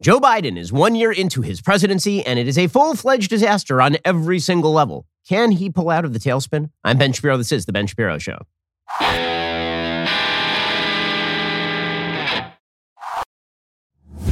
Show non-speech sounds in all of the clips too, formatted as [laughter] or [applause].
Joe Biden is one year into his presidency, and it is a full fledged disaster on every single level. Can he pull out of the tailspin? I'm Ben Shapiro. This is The Ben Shapiro Show.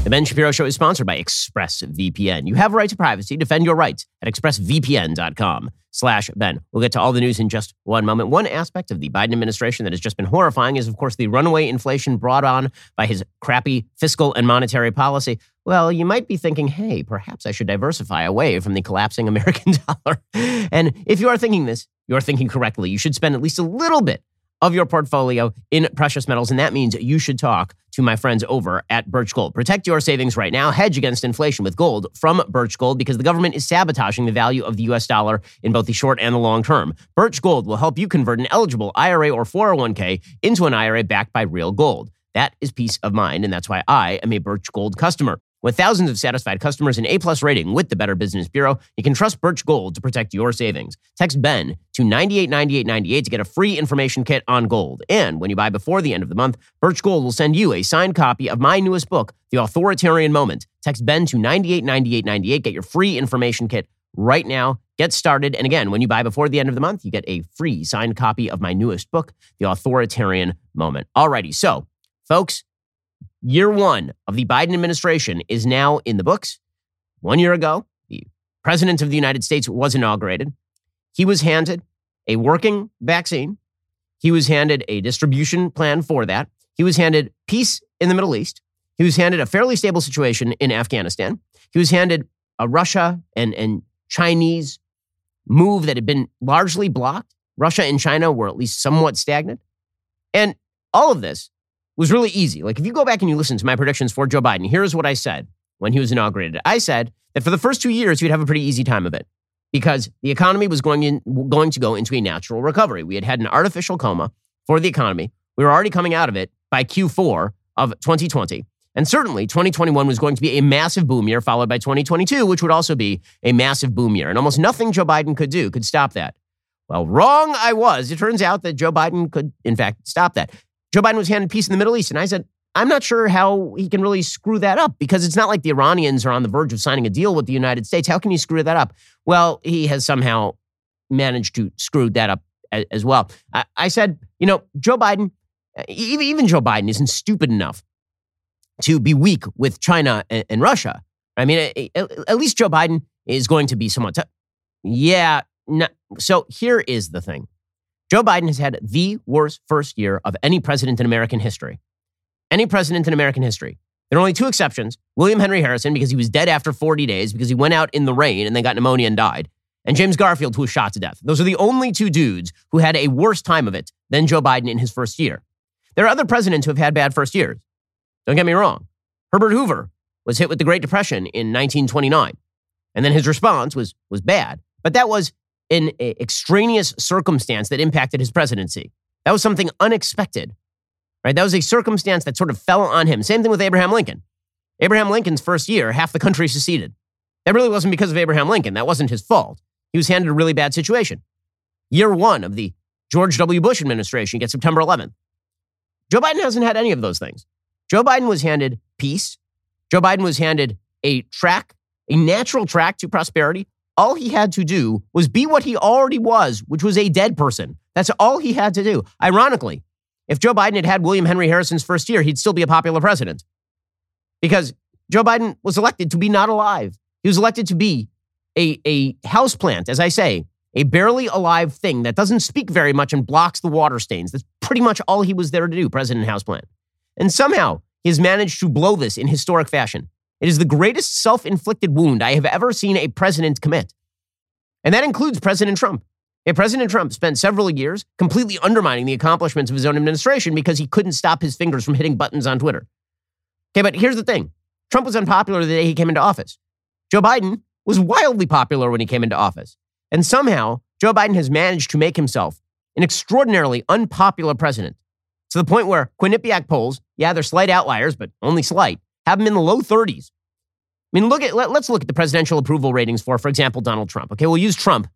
The Ben Shapiro Show is sponsored by ExpressVPN. You have a right to privacy. Defend your rights at expressvpn.com slash Ben. We'll get to all the news in just one moment. One aspect of the Biden administration that has just been horrifying is, of course, the runaway inflation brought on by his crappy fiscal and monetary policy. Well, you might be thinking, hey, perhaps I should diversify away from the collapsing American [laughs] dollar. And if you are thinking this, you're thinking correctly. You should spend at least a little bit of your portfolio in precious metals. And that means you should talk to my friends over at Birch Gold. Protect your savings right now. Hedge against inflation with gold from Birch Gold because the government is sabotaging the value of the US dollar in both the short and the long term. Birch Gold will help you convert an eligible IRA or 401k into an IRA backed by real gold. That is peace of mind, and that's why I am a Birch Gold customer. With thousands of satisfied customers and A-plus rating with the Better Business Bureau, you can trust Birch Gold to protect your savings. Text BEN to 989898 to get a free information kit on gold. And when you buy before the end of the month, Birch Gold will send you a signed copy of my newest book, The Authoritarian Moment. Text BEN to 989898. Get your free information kit right now. Get started. And again, when you buy before the end of the month, you get a free signed copy of my newest book, The Authoritarian Moment. Alrighty, so folks, year one of the Biden administration is now in the books. One year ago, the president of the United States was inaugurated. He was handed a working vaccine. He was handed a distribution plan for that. He was handed peace in the Middle East. He was handed a fairly stable situation in Afghanistan. He was handed a Russia and, and Chinese move that had been largely blocked. Russia and China were at least somewhat stagnant. And all of this was really easy. Like if you go back and you listen to my predictions for Joe Biden, here's what I said when he was inaugurated. I said that for the first two years, you'd have a pretty easy time of it because the economy was going, in, going to go into a natural recovery. We had had an artificial coma for the economy. We were already coming out of it by Q4 of 2020. And certainly 2021 was going to be a massive boom year, followed by 2022, which would also be a massive boom year. And almost nothing Joe Biden could do could stop that. Well, wrong I was. It turns out that Joe Biden could, in fact, stop that. Joe Biden was handed peace in the Middle East. And I said, I'm not sure how he can really screw that up because it's not like the Iranians are on the verge of signing a deal with the United States. How can you screw that up? Well, he has somehow managed to screw that up as well. I, said, you know, Joe Biden, even, Joe Biden isn't stupid enough to be weak with China and, Russia. I mean, at, at, least Joe Biden is going to be somewhat. T- yeah. No. So here is the thing Joe Biden has had the worst first year of any president in American history. Any president in American history. There are only two exceptions William Henry Harrison, because he was dead after 40 days, because he went out in the rain and then got pneumonia and died, and James Garfield, who was shot to death. Those are the only two dudes who had a worse time of it than Joe Biden in his first year. There are other presidents who have had bad first years. Don't get me wrong. Herbert Hoover was hit with the Great Depression in 1929, and then his response was, was bad. But that was an extraneous circumstance that impacted his presidency. That was something unexpected, right? That was a circumstance that sort of fell on him. Same thing with Abraham Lincoln. Abraham Lincoln's first year, half the country seceded. That really wasn't because of Abraham Lincoln. That wasn't his fault. He was handed a really bad situation. Year one of the George W. Bush administration gets September 11th. Joe Biden hasn't had any of those things. Joe Biden was handed peace. Joe Biden was handed a track, a natural track to prosperity all he had to do was be what he already was, which was a dead person. That's all he had to do. Ironically, if Joe Biden had had William Henry Harrison's first year, he'd still be a popular president because Joe Biden was elected to be not alive. He was elected to be a, a houseplant, as I say, a barely alive thing that doesn't speak very much and blocks the water stains. That's pretty much all he was there to do, President Houseplant. And somehow he has managed to blow this in historic fashion. It is the greatest self inflicted wound I have ever seen a president commit. And that includes President Trump. And President Trump spent several years completely undermining the accomplishments of his own administration because he couldn't stop his fingers from hitting buttons on Twitter. Okay, but here's the thing Trump was unpopular the day he came into office. Joe Biden was wildly popular when he came into office. And somehow, Joe Biden has managed to make himself an extraordinarily unpopular president to the point where Quinnipiac polls, yeah, they're slight outliers, but only slight, have him in the low 30s. Mean, look at let, us look at the presidential approval ratings for, for example, Donald Trump. Okay, we'll use Trump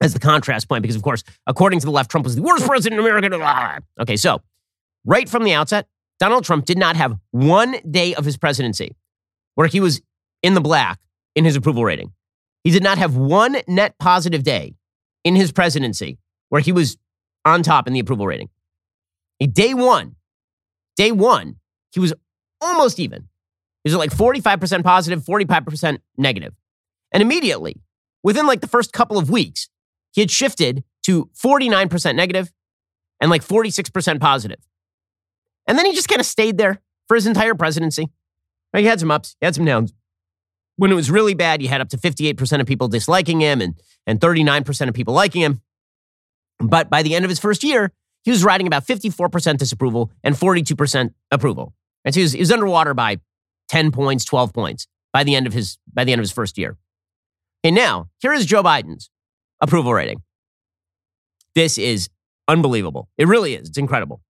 as the contrast point because, of course, according to the left, Trump was the worst president in America. [laughs] Okay, so right from the outset, Donald Trump did not have one day of his presidency where he was in the black in his approval rating. He did not have one net positive day in his presidency where he was on top in the approval rating. Day one, day one, he was almost even. He was like 45% positive, 45% negative. And immediately, within like the first couple of weeks, he had shifted to 49% negative and like 46% positive. And then he just kind of stayed there for his entire presidency. He had some ups, he had some downs. When it was really bad, you had up to 58% of people disliking him and, and 39% of people liking him. But by the end of his first year, he was riding about 54% disapproval and 42% approval. And so he was, he was underwater by 10 points, 12 points by the end of his by the end of his first year. And now, here is Joe Biden's approval rating. This is unbelievable. It really is. It's incredible.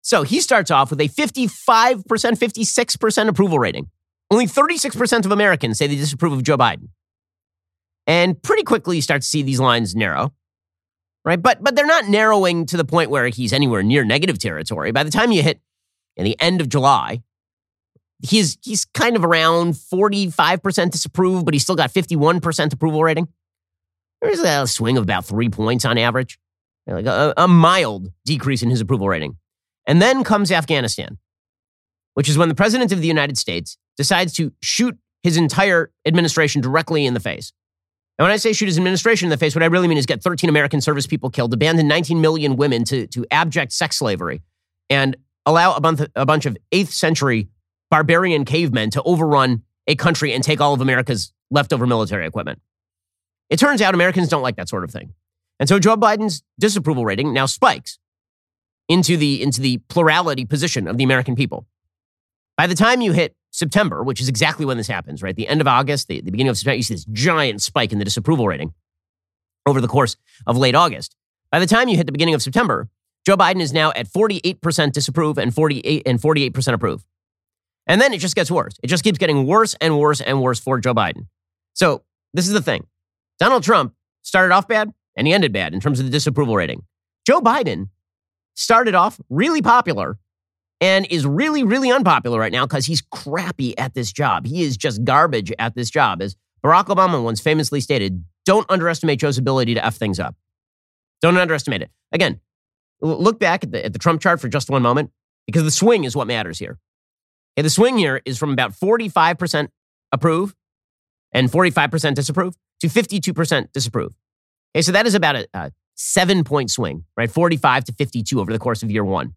So he starts off with a 55%, 56% approval rating. Only 36% of Americans say they disapprove of Joe Biden. And pretty quickly you start to see these lines narrow. Right? But but they're not narrowing to the point where he's anywhere near negative territory. By the time you hit in the end of July, he's he's kind of around 45% disapprove, but he's still got 51% approval rating. There's a swing of about three points on average, like a, a mild decrease in his approval rating. And then comes Afghanistan, which is when the president of the United States decides to shoot his entire administration directly in the face. And when I say shoot his administration in the face, what I really mean is get 13 American service people killed, abandon 19 million women to, to abject sex slavery, and allow a bunch, a bunch of 8th century barbarian cavemen to overrun a country and take all of America's leftover military equipment. It turns out Americans don't like that sort of thing. And so Joe Biden's disapproval rating now spikes into the, into the plurality position of the American people. By the time you hit September, which is exactly when this happens, right? The end of August, the, the beginning of September, you see this giant spike in the disapproval rating over the course of late August. By the time you hit the beginning of September, Joe Biden is now at 48% disapprove and 48 and 48% approve. And then it just gets worse. It just keeps getting worse and worse and worse for Joe Biden. So this is the thing Donald Trump started off bad and he ended bad in terms of the disapproval rating. Joe Biden started off really popular and is really, really unpopular right now because he's crappy at this job. He is just garbage at this job. As Barack Obama once famously stated, don't underestimate Joe's ability to F things up. Don't underestimate it. Again, look back at the, at the Trump chart for just one moment because the swing is what matters here. Okay, the swing here is from about 45% approve and 45% disapprove to 52% disapprove. Okay, so that is about a, a seven point swing, right? 45 to 52 over the course of year one.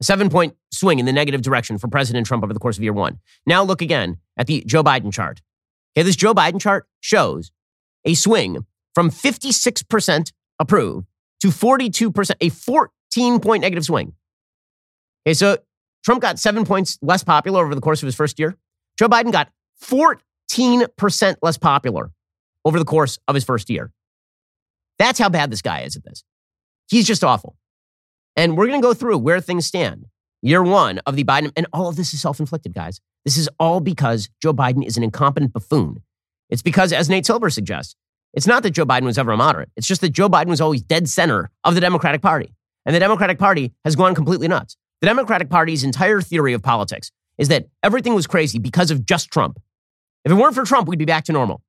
A seven point swing in the negative direction for President Trump over the course of year one. Now look again at the Joe Biden chart. Okay, this Joe Biden chart shows a swing from 56% approve to 42%, a 14 point negative swing. Okay, so Trump got seven points less popular over the course of his first year. Joe Biden got 14% less popular over the course of his first year. That's how bad this guy is at this. He's just awful. And we're going to go through where things stand. Year one of the Biden, and all of this is self inflicted, guys. This is all because Joe Biden is an incompetent buffoon. It's because, as Nate Silver suggests, it's not that Joe Biden was ever a moderate. It's just that Joe Biden was always dead center of the Democratic Party. And the Democratic Party has gone completely nuts. The Democratic Party's entire theory of politics is that everything was crazy because of just Trump. If it weren't for Trump, we'd be back to normal.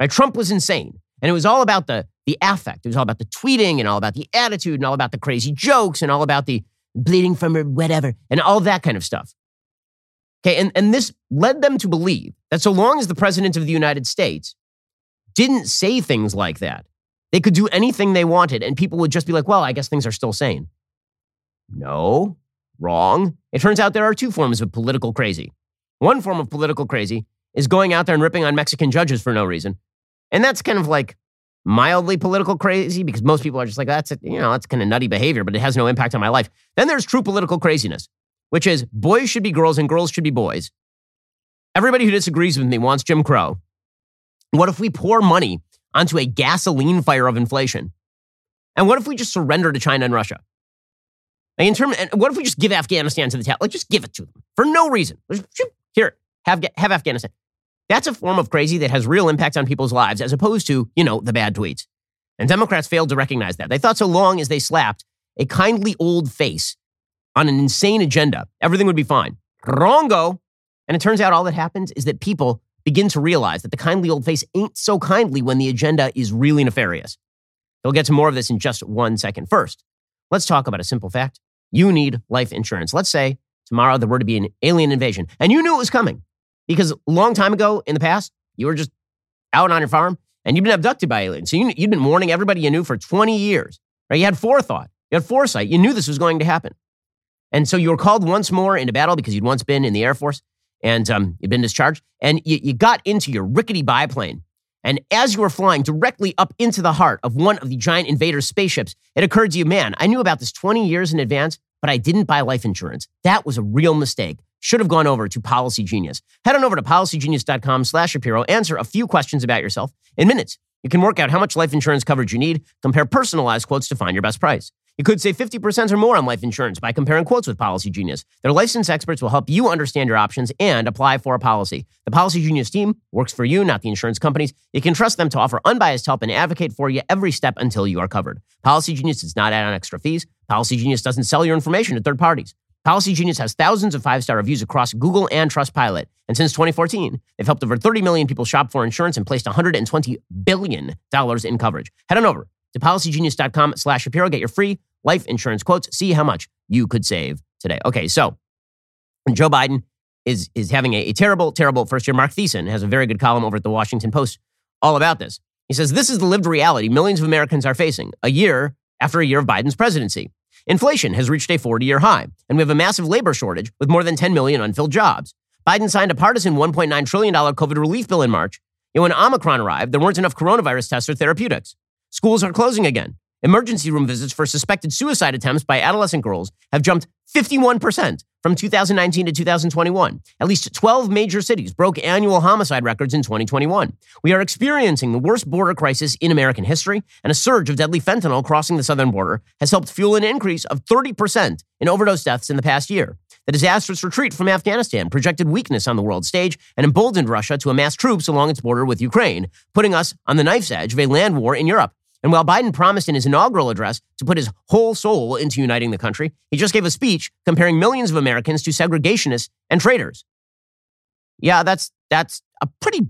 Right? Trump was insane. And it was all about the, the affect. It was all about the tweeting and all about the attitude and all about the crazy jokes and all about the bleeding from whatever, and all that kind of stuff. Okay, and, and this led them to believe that so long as the president of the United States didn't say things like that, they could do anything they wanted and people would just be like, well, I guess things are still sane. No, Wrong. It turns out there are two forms of political crazy. One form of political crazy is going out there and ripping on Mexican judges for no reason. And that's kind of like mildly political crazy because most people are just like, that's, a, you know, that's kind of nutty behavior, but it has no impact on my life. Then there's true political craziness, which is boys should be girls and girls should be boys. Everybody who disagrees with me wants Jim Crow. What if we pour money onto a gasoline fire of inflation? And what if we just surrender to China and Russia? In terms, what if we just give Afghanistan to the Taliban? Like, just give it to them for no reason. Here, have have Afghanistan. That's a form of crazy that has real impact on people's lives, as opposed to you know the bad tweets. And Democrats failed to recognize that. They thought so long as they slapped a kindly old face on an insane agenda, everything would be fine. Wrongo. And it turns out all that happens is that people begin to realize that the kindly old face ain't so kindly when the agenda is really nefarious. We'll get to more of this in just one second. First, let's talk about a simple fact. You need life insurance. Let's say tomorrow there were to be an alien invasion and you knew it was coming because a long time ago in the past, you were just out on your farm and you've been abducted by aliens. So you, you'd been warning everybody you knew for 20 years, right? You had forethought, you had foresight, you knew this was going to happen. And so you were called once more into battle because you'd once been in the Air Force and um, you'd been discharged. And you, you got into your rickety biplane. And as you were flying directly up into the heart of one of the giant invader spaceships, it occurred to you, man, I knew about this 20 years in advance, but I didn't buy life insurance. That was a real mistake. Should have gone over to Policy Genius. Head on over to policygenius.com slash Shapiro. Answer a few questions about yourself. In minutes, you can work out how much life insurance coverage you need, compare personalized quotes to find your best price. You could save 50% or more on life insurance by comparing quotes with Policy Genius. Their licensed experts will help you understand your options and apply for a policy. The Policy Genius team works for you, not the insurance companies. You can trust them to offer unbiased help and advocate for you every step until you are covered. Policy Genius does not add on extra fees. Policy Genius doesn't sell your information to third parties. Policy Genius has thousands of five star reviews across Google and Trustpilot. And since 2014, they've helped over 30 million people shop for insurance and placed $120 billion in coverage. Head on over to policygenius.com slash Shapiro. Get your free life insurance quotes. See how much you could save today. Okay, so Joe Biden is, is having a, a terrible, terrible first year. Marc Thiessen has a very good column over at the Washington Post all about this. He says, This is the lived reality millions of Americans are facing a year after a year of Biden's presidency. Inflation has reached a 40 year high, and we have a massive labor shortage with more than 10 million unfilled jobs. Biden signed a partisan $1.9 trillion COVID relief bill in March. And when Omicron arrived, there weren't enough coronavirus tests or therapeutics. Schools are closing again. Emergency room visits for suspected suicide attempts by adolescent girls have jumped 51% from 2019 to 2021. At least 12 major cities broke annual homicide records in 2021. We are experiencing the worst border crisis in American history, and a surge of deadly fentanyl crossing the southern border has helped fuel an increase of 30% in overdose deaths in the past year. The disastrous retreat from Afghanistan projected weakness on the world stage and emboldened Russia to amass troops along its border with Ukraine, putting us on the knife's edge of a land war in Europe. And while Biden promised in his inaugural address to put his whole soul into uniting the country, he just gave a speech comparing millions of Americans to segregationists and traitors. Yeah, that's that's a pretty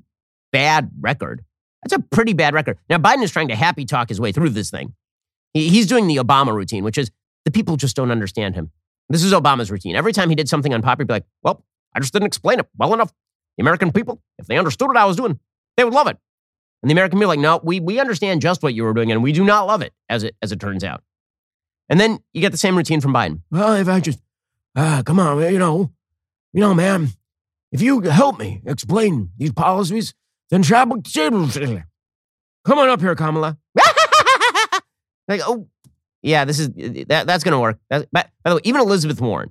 bad record. That's a pretty bad record. Now Biden is trying to happy talk his way through this thing. He, he's doing the Obama routine, which is the people just don't understand him. This is Obama's routine. Every time he did something unpopular, he'd be like, "Well, I just didn't explain it well enough." The American people, if they understood what I was doing, they would love it. And the American people are like, no, we, we understand just what you were doing and we do not love it, as it, as it turns out. And then you get the same routine from Biden. Well, if I just, ah, come on, you know, you know, man, if you help me explain these policies, then travel. come on up here, Kamala. [laughs] like, oh, yeah, this is that, that's going to work. That, by, by the way, even Elizabeth Warren,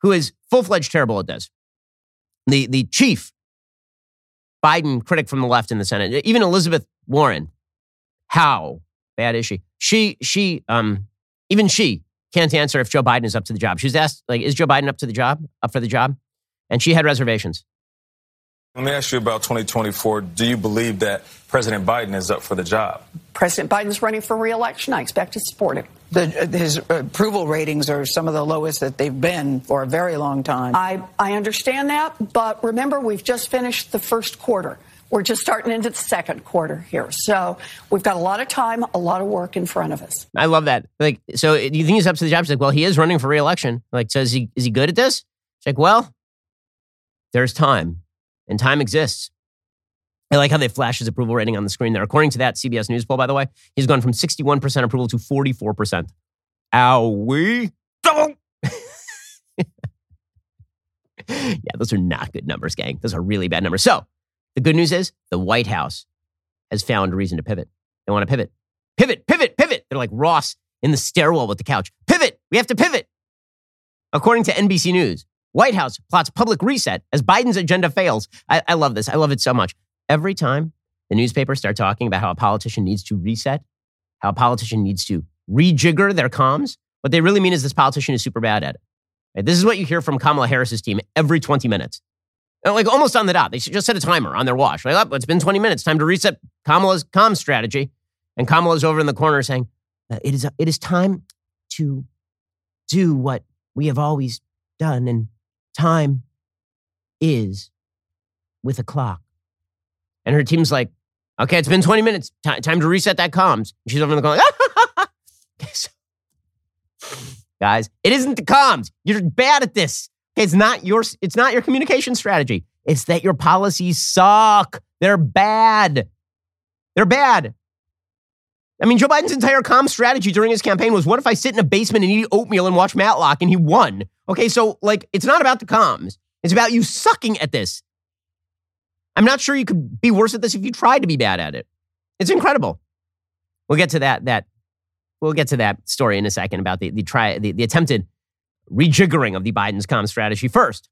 who is full fledged terrible at this, the the chief Biden critic from the left in the Senate, even Elizabeth Warren. How bad is she? She, she, um, even she can't answer if Joe Biden is up to the job. She was asked, like, is Joe Biden up to the job, up for the job? And she had reservations. Let me ask you about 2024. Do you believe that President Biden is up for the job? President Biden is running for reelection. I expect to support him. The, his approval ratings are some of the lowest that they've been for a very long time. I, I understand that, but remember, we've just finished the first quarter. We're just starting into the second quarter here. So we've got a lot of time, a lot of work in front of us. I love that. Like, so do you think he's up to the job? She's like, well, he is running for reelection. Like, so is he, is he good at this? She's like, well, there's time and time exists. I like how they flash his approval rating on the screen there. According to that CBS News poll, by the way, he's gone from 61% approval to 44%. Ow, we don't. yeah, those are not good numbers, gang. Those are really bad numbers. So the good news is the White House has found a reason to pivot. They want to pivot. Pivot, pivot, pivot. They're like Ross in the stairwell with the couch. Pivot. We have to pivot. According to NBC News, White House plots public reset as Biden's agenda fails. I, I love this. I love it so much. Every time the newspapers start talking about how a politician needs to reset, how a politician needs to rejigger their comms, what they really mean is this politician is super bad at it. Right? This is what you hear from Kamala Harris's team every 20 minutes. Like almost on the dot. They just set a timer on their watch. Like, oh, it's been 20 minutes. Time to reset Kamala's comm strategy. And Kamala's over in the corner saying, uh, it, is, it is time to do what we have always done. And time is with a clock. And her team's like, okay, it's been 20 minutes. T- time to reset that comms. And she's over in the corner like, guys, it isn't the comms. You're bad at this. It's not your it's not your communication strategy. It's that your policies suck. They're bad. They're bad. I mean, Joe Biden's entire comm strategy during his campaign was what if I sit in a basement and eat oatmeal and watch Matlock and he won? Okay, so like it's not about the comms. It's about you sucking at this. I'm not sure you could be worse at this if you tried to be bad at it. It's incredible. We'll get to that that we'll get to that story in a second about the the try the, the attempted rejiggering of the Biden's comm strategy. First,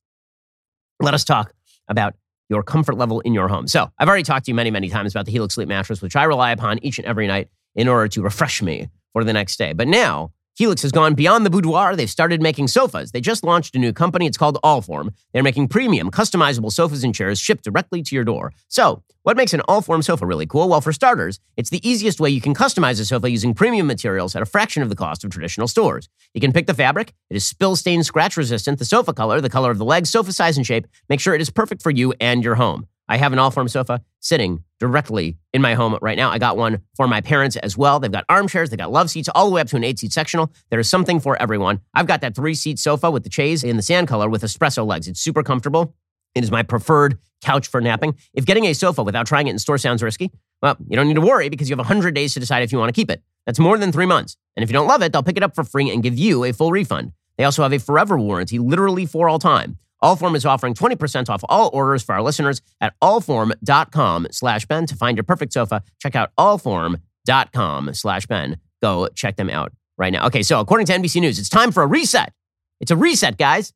let us talk about your comfort level in your home. So, I've already talked to you many, many times about the Helix Sleep mattress, which I rely upon each and every night in order to refresh me for the next day. But now, Helix has gone beyond the boudoir. They've started making sofas. They just launched a new company. It's called Allform. They're making premium, customizable sofas and chairs shipped directly to your door. So, what makes an Allform sofa really cool? Well, for starters, it's the easiest way you can customize a sofa using premium materials at a fraction of the cost of traditional stores. You can pick the fabric. It is spill stain scratch resistant, the sofa color, the color of the legs, sofa size and shape. Make sure it is perfect for you and your home. I have an Allform sofa sitting directly in my home right now. I got one for my parents as well. They've got armchairs, they've got love seats, all the way up to an eight seat sectional. There is something for everyone. I've got that three seat sofa with the chaise in the sand color with espresso legs. It's super comfortable. It is my preferred couch for napping. If getting a sofa without trying it in store sounds risky, well, you don't need to worry because you have 100 days to decide if you want to keep it. That's more than three months. And if you don't love it, they'll pick it up for free and give you a full refund. They also have a forever warranty, literally for all time. Allform is offering 20% off all orders for our listeners at allform.com slash Ben. To find your perfect sofa, check out allform.com slash Ben. Go check them out right now. Okay, so according to NBC News, it's time for a reset. It's a reset, guys.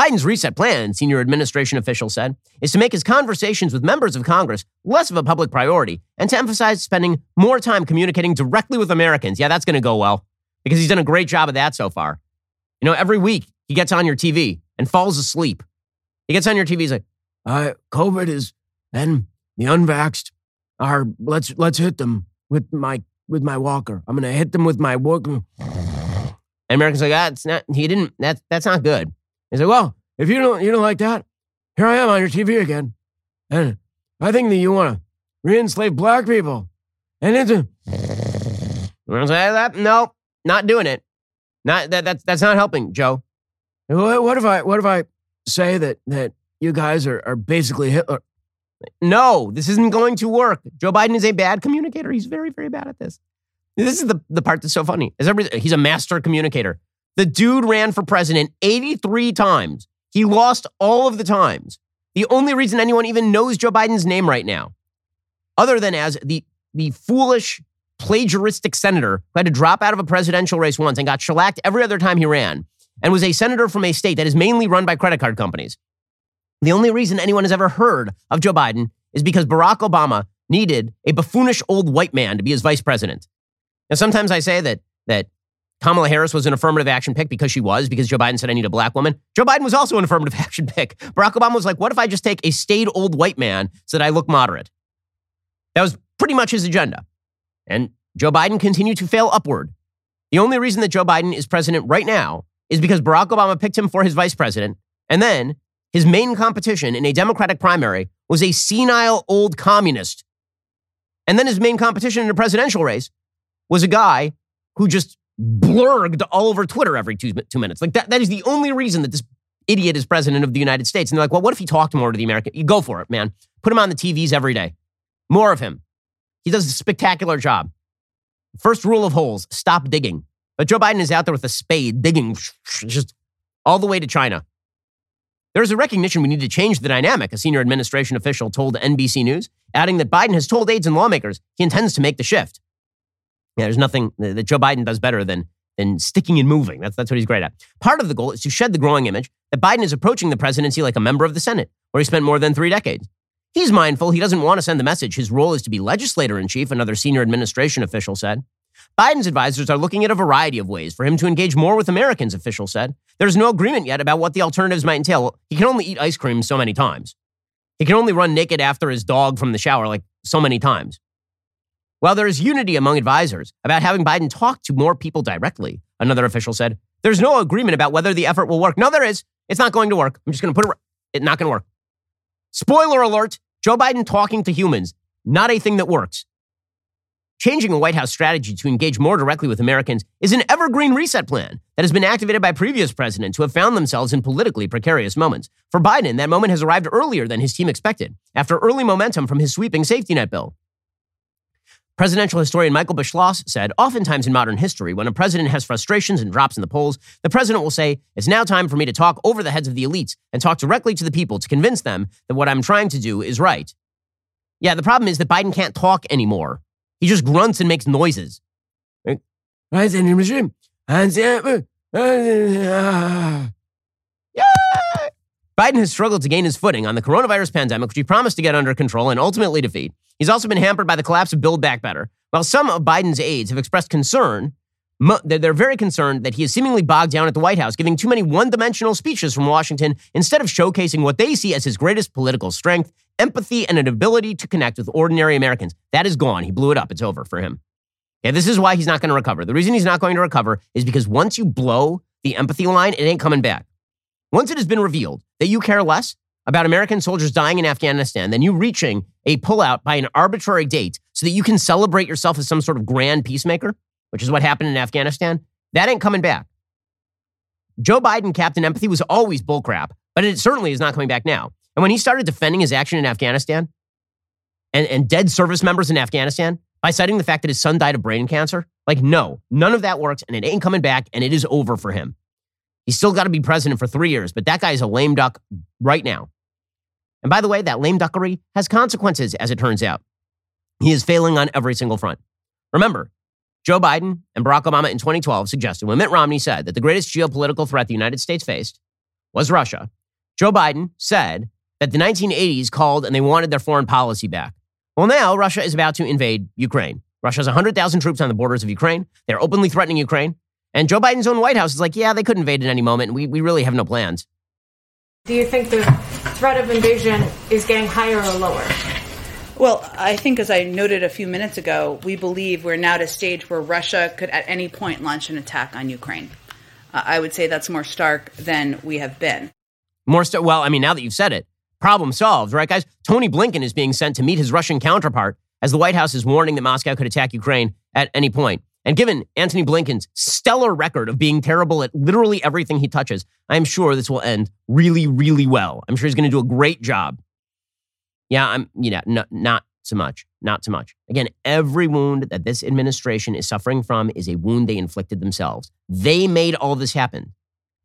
Biden's reset plan, senior administration official said, is to make his conversations with members of Congress less of a public priority and to emphasize spending more time communicating directly with Americans. Yeah, that's going to go well because he's done a great job of that so far. You know, every week he gets on your TV and falls asleep. He gets on your TV. He's like, uh, "COVID is, and the unvaxxed are. Let's let's hit them with my with my walker. I'm gonna hit them with my walker." And Americans like, "Ah, it's not. He didn't. That's that's not good." He's like, "Well, if you don't you don't like that, here I am on your TV again, and I think that you want to re-enslave black people." And it's a, say that no, not doing it. Not that that's that's not helping, Joe. What if I what if I say that that you guys are, are basically Hitler? No, this isn't going to work. Joe Biden is a bad communicator. He's very, very bad at this. This is the, the part that's so funny. As he's a master communicator. The dude ran for president 83 times. He lost all of the times. The only reason anyone even knows Joe Biden's name right now, other than as the, the foolish, plagiaristic senator who had to drop out of a presidential race once and got shellacked every other time he ran, and was a senator from a state that is mainly run by credit card companies. The only reason anyone has ever heard of Joe Biden is because Barack Obama needed a buffoonish old white man to be his vice president. Now, sometimes I say that that Kamala Harris was an affirmative action pick because she was, because Joe Biden said, I need a black woman. Joe Biden was also an affirmative [laughs] action pick. Barack Obama was like, what if I just take a staid old white man so that I look moderate? That was pretty much his agenda. And Joe Biden continued to fail upward. The only reason that Joe Biden is president right now is because Barack Obama picked him for his vice president. And then his main competition in a Democratic primary was a senile old communist. And then his main competition in a presidential race was a guy who just blurged all over Twitter every two, two minutes. Like that, that is the only reason that this idiot is president of the United States. And they're like, well, what if he talked more to the American? You go for it, man. Put him on the TVs every day. More of him. He does a spectacular job. First rule of holes stop digging. But Joe Biden is out there with a spade digging just all the way to China. There's a recognition we need to change the dynamic, a senior administration official told NBC News, adding that Biden has told aides and lawmakers he intends to make the shift. Yeah, there's nothing that Joe Biden does better than, than sticking and moving. That's, that's what he's great at. Part of the goal is to shed the growing image that Biden is approaching the presidency like a member of the Senate, where he spent more than three decades. He's mindful he doesn't want to send the message his role is to be legislator in chief, another senior administration official said. Biden's advisors are looking at a variety of ways for him to engage more with Americans, officials said. There's no agreement yet about what the alternatives might entail. He can only eat ice cream so many times. He can only run naked after his dog from the shower like so many times. While there is unity among advisors about having Biden talk to more people directly, another official said, there's no agreement about whether the effort will work. No, there is. It's not going to work. I'm just going to put it, it's not going to work. Spoiler alert Joe Biden talking to humans, not a thing that works. Changing a White House strategy to engage more directly with Americans is an evergreen reset plan that has been activated by previous presidents who have found themselves in politically precarious moments. For Biden, that moment has arrived earlier than his team expected, after early momentum from his sweeping safety net bill. Presidential historian Michael Beschloss said, Oftentimes in modern history, when a president has frustrations and drops in the polls, the president will say, It's now time for me to talk over the heads of the elites and talk directly to the people to convince them that what I'm trying to do is right. Yeah, the problem is that Biden can't talk anymore. He just grunts and makes noises. Uh, uh, Biden has struggled to gain his footing on the coronavirus pandemic, which he promised to get under control and ultimately defeat. He's also been hampered by the collapse of Build Back Better. While some of Biden's aides have expressed concern, they're very concerned that he is seemingly bogged down at the White House, giving too many one dimensional speeches from Washington instead of showcasing what they see as his greatest political strength empathy and an ability to connect with ordinary Americans. That is gone. He blew it up. It's over for him. Okay, this is why he's not going to recover. The reason he's not going to recover is because once you blow the empathy line, it ain't coming back. Once it has been revealed that you care less about American soldiers dying in Afghanistan than you reaching a pullout by an arbitrary date so that you can celebrate yourself as some sort of grand peacemaker, which is what happened in Afghanistan, that ain't coming back. Joe Biden, Captain Empathy, was always bullcrap, but it certainly is not coming back now. And when he started defending his action in Afghanistan and, and dead service members in Afghanistan by citing the fact that his son died of brain cancer, like, no, none of that works and it ain't coming back and it is over for him. He's still got to be president for three years, but that guy is a lame duck right now. And by the way, that lame duckery has consequences, as it turns out. He is failing on every single front. Remember, Joe Biden and Barack Obama in 2012 suggested when Mitt Romney said that the greatest geopolitical threat the United States faced was Russia, Joe Biden said that the 1980s called and they wanted their foreign policy back. Well, now Russia is about to invade Ukraine. Russia has 100,000 troops on the borders of Ukraine. They're openly threatening Ukraine. And Joe Biden's own White House is like, yeah, they could invade at any moment. And we, we really have no plans. Do you think the threat of invasion is getting higher or lower? Well, I think, as I noted a few minutes ago, we believe we're now at a stage where Russia could at any point launch an attack on Ukraine. Uh, I would say that's more stark than we have been. More stark? Well, I mean, now that you've said it, problem solved, right, guys? Tony Blinken is being sent to meet his Russian counterpart as the White House is warning that Moscow could attack Ukraine at any point. And given Antony Blinken's stellar record of being terrible at literally everything he touches, I'm sure this will end really, really well. I'm sure he's going to do a great job. Yeah, I'm, you know, no, not so much. Not so much. Again, every wound that this administration is suffering from is a wound they inflicted themselves. They made all this happen.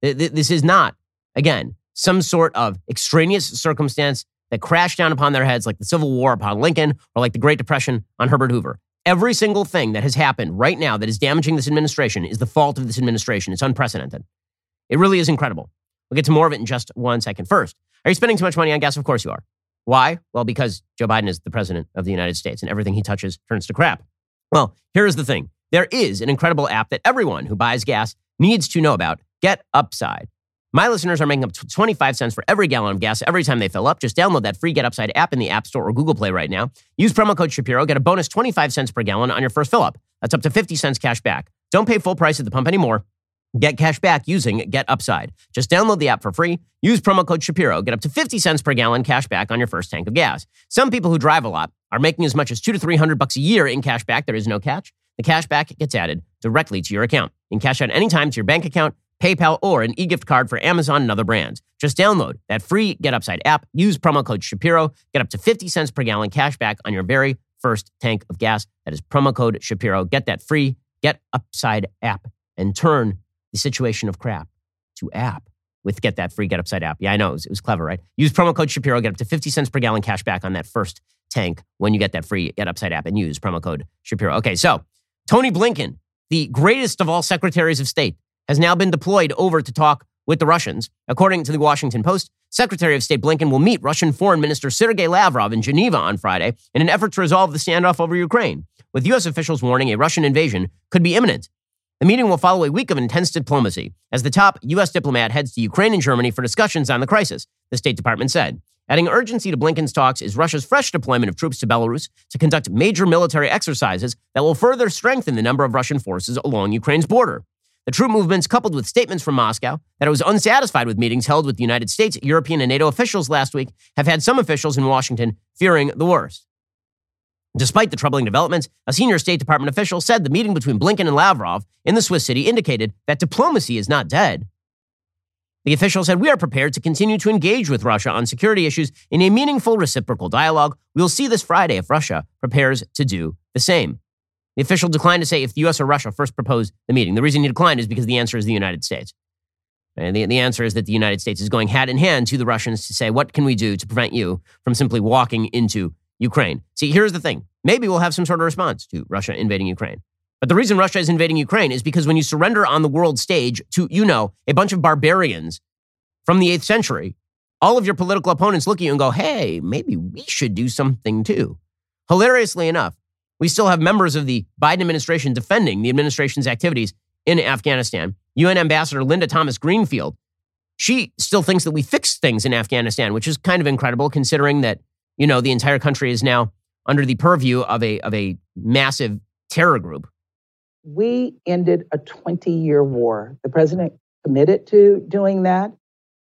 This is not, again, some sort of extraneous circumstance that crashed down upon their heads like the Civil War upon Lincoln or like the Great Depression on Herbert Hoover. Every single thing that has happened right now that is damaging this administration is the fault of this administration. It's unprecedented. It really is incredible. We'll get to more of it in just one second. First, are you spending too much money on gas? Of course you are. Why? Well, because Joe Biden is the president of the United States and everything he touches turns to crap. Well, here's the thing there is an incredible app that everyone who buys gas needs to know about Get Upside. My listeners are making up 25 cents for every gallon of gas every time they fill up. Just download that free Get Upside app in the App Store or Google Play right now. Use promo code Shapiro, get a bonus 25 cents per gallon on your first fill up. That's up to 50 cents cash back. Don't pay full price at the pump anymore. Get cash back using Get Upside. Just download the app for free. Use promo code Shapiro. Get up to 50 cents per gallon cash back on your first tank of gas. Some people who drive a lot are making as much as two to 300 bucks a year in cash back. There is no catch. The cash back gets added directly to your account. You can cash out anytime to your bank account PayPal, or an e-gift card for Amazon and other brands. Just download that free Get Upside app, use promo code Shapiro, get up to 50 cents per gallon cash back on your very first tank of gas. That is promo code Shapiro. Get that free Get Upside app and turn the situation of crap to app with Get That Free Get Upside app. Yeah, I know. It was, it was clever, right? Use promo code Shapiro, get up to 50 cents per gallon cash back on that first tank when you get that free Get Upside app and use promo code Shapiro. Okay, so Tony Blinken, the greatest of all secretaries of state, has now been deployed over to talk with the Russians. According to the Washington Post, Secretary of State Blinken will meet Russian Foreign Minister Sergei Lavrov in Geneva on Friday in an effort to resolve the standoff over Ukraine, with U.S. officials warning a Russian invasion could be imminent. The meeting will follow a week of intense diplomacy as the top U.S. diplomat heads to Ukraine and Germany for discussions on the crisis, the State Department said. Adding urgency to Blinken's talks is Russia's fresh deployment of troops to Belarus to conduct major military exercises that will further strengthen the number of Russian forces along Ukraine's border. The troop movements, coupled with statements from Moscow that it was unsatisfied with meetings held with the United States, European, and NATO officials last week, have had some officials in Washington fearing the worst. Despite the troubling developments, a senior State Department official said the meeting between Blinken and Lavrov in the Swiss city indicated that diplomacy is not dead. The official said, We are prepared to continue to engage with Russia on security issues in a meaningful reciprocal dialogue. We will see this Friday if Russia prepares to do the same. The official declined to say if the U.S. or Russia first proposed the meeting. The reason he declined is because the answer is the United States. And the, the answer is that the United States is going hand in hand to the Russians to say, What can we do to prevent you from simply walking into Ukraine? See, here's the thing maybe we'll have some sort of response to Russia invading Ukraine. But the reason Russia is invading Ukraine is because when you surrender on the world stage to, you know, a bunch of barbarians from the 8th century, all of your political opponents look at you and go, hey, maybe we should do something too. Hilariously enough, we still have members of the Biden administration defending the administration's activities in Afghanistan. UN Ambassador Linda Thomas Greenfield, she still thinks that we fixed things in Afghanistan, which is kind of incredible considering that, you know, the entire country is now under the purview of a, of a massive terror group we ended a 20 year war. The president committed to doing that,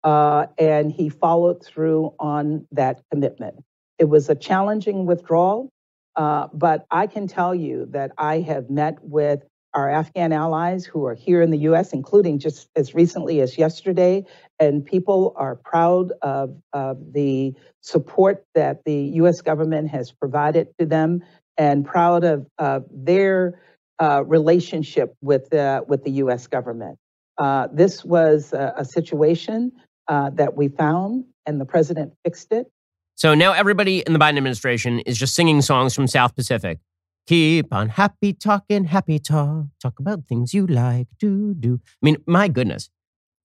uh, and he followed through on that commitment. It was a challenging withdrawal, uh, but I can tell you that I have met with our Afghan allies who are here in the US, including just as recently as yesterday, and people are proud of, of the support that the US government has provided to them and proud of, of their uh, relationship with the, with the U.S. government. Uh, this was a, a situation uh, that we found, and the president fixed it. So now everybody in the Biden administration is just singing songs from South Pacific. Keep on happy talking, happy talk. Talk about things you like to do. I mean, my goodness,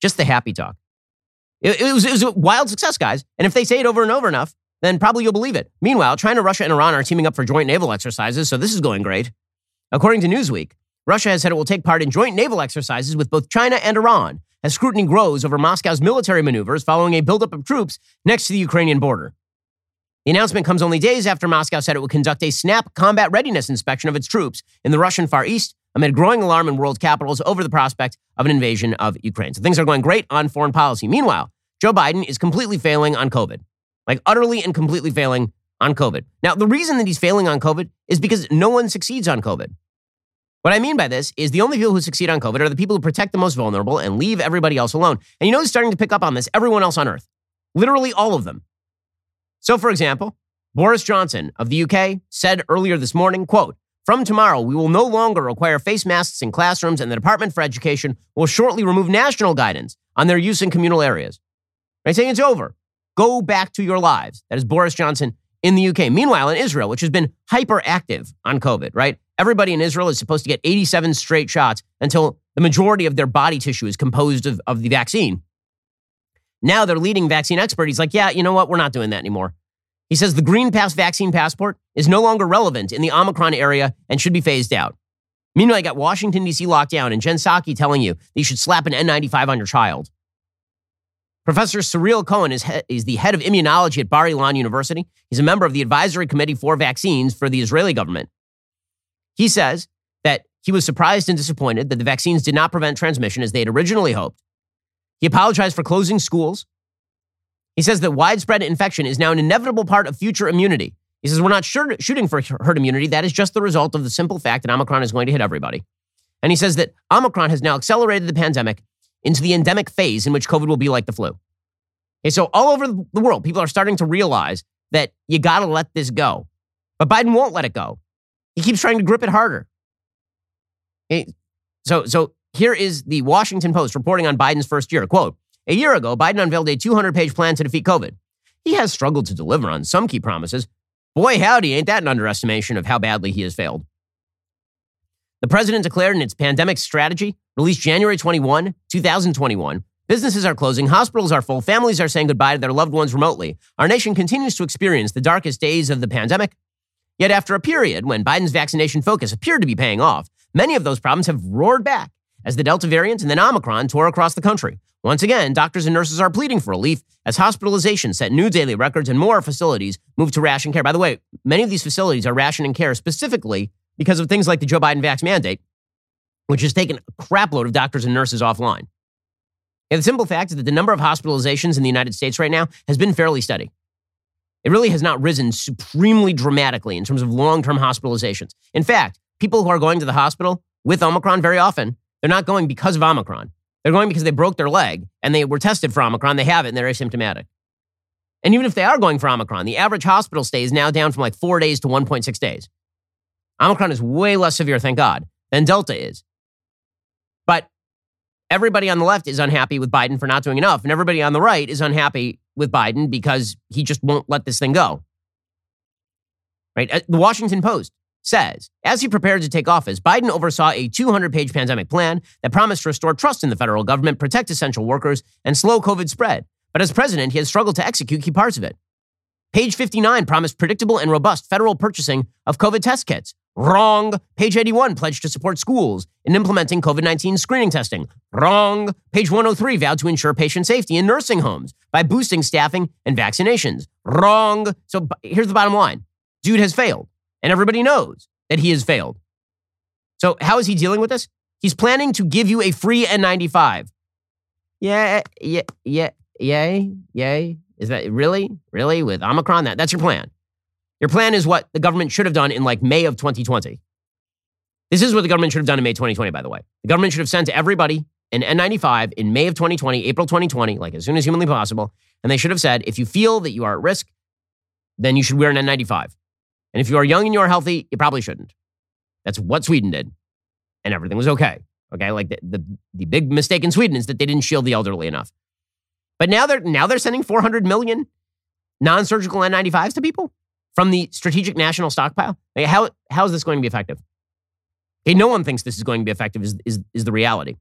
just the happy talk. It, it, was, it was a wild success, guys. And if they say it over and over enough, then probably you'll believe it. Meanwhile, China, Russia, and Iran are teaming up for joint naval exercises, so this is going great. According to Newsweek, Russia has said it will take part in joint naval exercises with both China and Iran as scrutiny grows over Moscow's military maneuvers following a buildup of troops next to the Ukrainian border. The announcement comes only days after Moscow said it would conduct a snap combat readiness inspection of its troops in the Russian Far East amid growing alarm in world capitals over the prospect of an invasion of Ukraine. So things are going great on foreign policy. Meanwhile, Joe Biden is completely failing on COVID, like utterly and completely failing on COVID. Now, the reason that he's failing on COVID is because no one succeeds on COVID. What I mean by this is the only people who succeed on COVID are the people who protect the most vulnerable and leave everybody else alone. And you know who's starting to pick up on this? Everyone else on earth. Literally all of them. So, for example, Boris Johnson of the UK said earlier this morning, quote, from tomorrow, we will no longer require face masks in classrooms, and the Department for Education will shortly remove national guidance on their use in communal areas. Right? Saying it's over. Go back to your lives. That is Boris Johnson in the UK. Meanwhile, in Israel, which has been hyperactive on COVID, right? Everybody in Israel is supposed to get 87 straight shots until the majority of their body tissue is composed of, of the vaccine. Now their leading vaccine expert, he's like, yeah, you know what? We're not doing that anymore. He says the Green Pass vaccine passport is no longer relevant in the Omicron area and should be phased out. Meanwhile, I got Washington, D.C. locked down and Jen Psaki telling you that you should slap an N95 on your child. Professor Cyril Cohen is, he- is the head of immunology at Bar Ilan University. He's a member of the advisory committee for vaccines for the Israeli government. He says that he was surprised and disappointed that the vaccines did not prevent transmission as they had originally hoped. He apologized for closing schools. He says that widespread infection is now an inevitable part of future immunity. He says we're not sure, shooting for herd immunity. That is just the result of the simple fact that Omicron is going to hit everybody. And he says that Omicron has now accelerated the pandemic into the endemic phase in which COVID will be like the flu. Okay, so all over the world, people are starting to realize that you got to let this go. But Biden won't let it go. He keeps trying to grip it harder. Okay, so, so here is the Washington Post reporting on Biden's first year. Quote, a year ago, Biden unveiled a 200 page plan to defeat COVID. He has struggled to deliver on some key promises. Boy, howdy, ain't that an underestimation of how badly he has failed. The president declared in its pandemic strategy, released January 21, 2021, businesses are closing, hospitals are full, families are saying goodbye to their loved ones remotely. Our nation continues to experience the darkest days of the pandemic. Yet after a period when Biden's vaccination focus appeared to be paying off, many of those problems have roared back as the Delta variant and then Omicron tore across the country. Once again, doctors and nurses are pleading for relief as hospitalizations set new daily records and more facilities move to ration care. By the way, many of these facilities are rationing care specifically because of things like the Joe Biden vax mandate. which has taken a crapload of doctors and nurses offline. And the simple fact is that the number of hospitalizations in the United States right now has been fairly steady. It really has not risen supremely dramatically in terms of long term hospitalizations. In fact, people who are going to the hospital with Omicron very often, they're not going because of Omicron. They're going because they broke their leg and they were tested for Omicron, they have it, and they're asymptomatic. And even if they are going for Omicron, the average hospital stay is now down from like four days to 1.6 days. Omicron is way less severe, thank God, than Delta is. But everybody on the left is unhappy with Biden for not doing enough, and everybody on the right is unhappy with Biden because he just won't let this thing go. Right? Uh, the Washington Post says, as he prepared to take office, Biden oversaw a 200 page pandemic plan that promised to restore trust in the federal government, protect essential workers, and slow COVID spread. But as president, he has struggled to execute key parts of it. Page 59 promised predictable and robust federal purchasing of COVID test kits. Wrong. Page 81 pledged to support schools in implementing COVID 19 screening testing. Wrong. Page 103 vowed to ensure patient safety in nursing homes by boosting staffing and vaccinations. Wrong. So here's the bottom line dude has failed, and everybody knows that he has failed. So, how is he dealing with this? He's planning to give you a free N95. Yeah, yeah, yeah, yay, yay. Is that really, really with Omicron? That that's your plan. Your plan is what the government should have done in like May of 2020. This is what the government should have done in May 2020, by the way. The government should have sent everybody an N95 in May of 2020, April 2020, like as soon as humanly possible. And they should have said, if you feel that you are at risk, then you should wear an N95. And if you are young and you are healthy, you probably shouldn't. That's what Sweden did. And everything was okay. Okay. Like the, the, the big mistake in Sweden is that they didn't shield the elderly enough. But now they're now they're sending 400 million non-surgical N95s to people from the strategic national stockpile. Like how how is this going to be effective? Okay, no one thinks this is going to be effective. Is is is the reality?